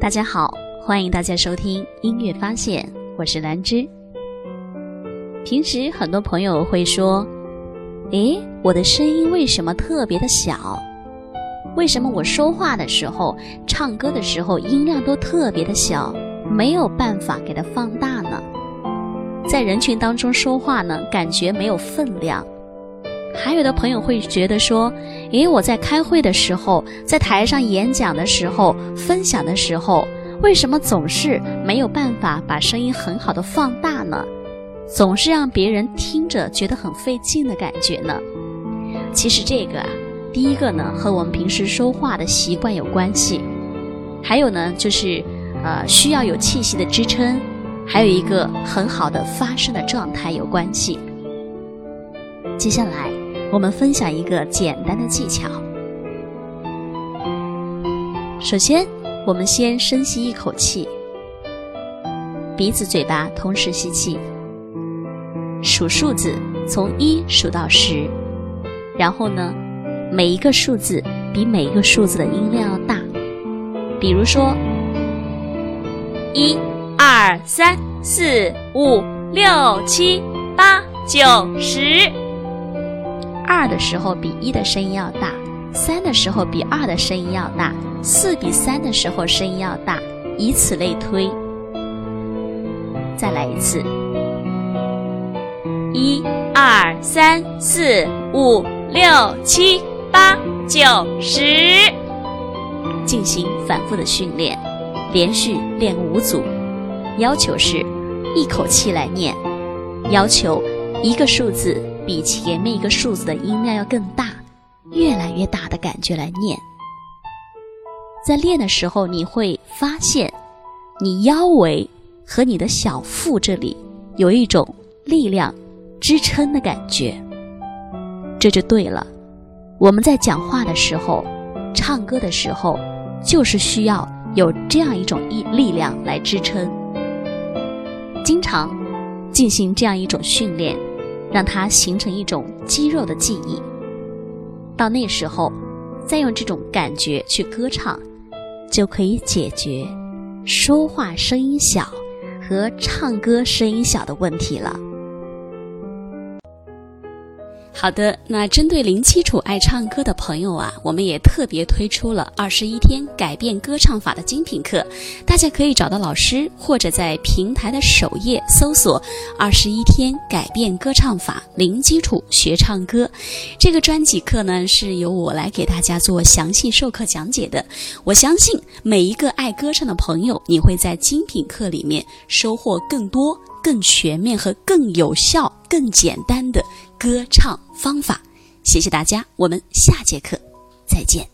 大家好，欢迎大家收听音乐发现，我是兰芝。平时很多朋友会说：“诶，我的声音为什么特别的小？为什么我说话的时候、唱歌的时候音量都特别的小，没有办法给它放大呢？在人群当中说话呢，感觉没有分量。”还有的朋友会觉得说：“诶，我在开会的时候，在台上演讲的时候，分享的时候，为什么总是没有办法把声音很好的放大呢？总是让别人听着觉得很费劲的感觉呢？”其实这个啊，第一个呢，和我们平时说话的习惯有关系；还有呢，就是呃，需要有气息的支撑，还有一个很好的发声的状态有关系。接下来。我们分享一个简单的技巧。首先，我们先深吸一口气，鼻子、嘴巴同时吸气，数数字，从一数到十，然后呢，每一个数字比每一个数字的音量要大。比如说，一、二、三、四、五、六、七、八、九、十。二的时候比一的声音要大，三的时候比二的声音要大，四比三的时候声音要大，以此类推。再来一次，一、二、三、四、五、六、七、八、九、十，进行反复的训练，连续练五组，要求是一口气来念，要求一个数字。比前面一个数字的音量要更大，越来越大的感觉来念。在练的时候，你会发现，你腰围和你的小腹这里有一种力量支撑的感觉，这就对了。我们在讲话的时候、唱歌的时候，就是需要有这样一种力力量来支撑。经常进行这样一种训练。让它形成一种肌肉的记忆，到那时候，再用这种感觉去歌唱，就可以解决说话声音小和唱歌声音小的问题了。好的，那针对零基础爱唱歌的朋友啊，我们也特别推出了二十一天改变歌唱法的精品课，大家可以找到老师，或者在平台的首页搜索“二十一天改变歌唱法零基础学唱歌”这个专辑课呢，是由我来给大家做详细授课讲解的。我相信每一个爱歌唱的朋友，你会在精品课里面收获更多。更全面和更有效、更简单的歌唱方法，谢谢大家，我们下节课再见。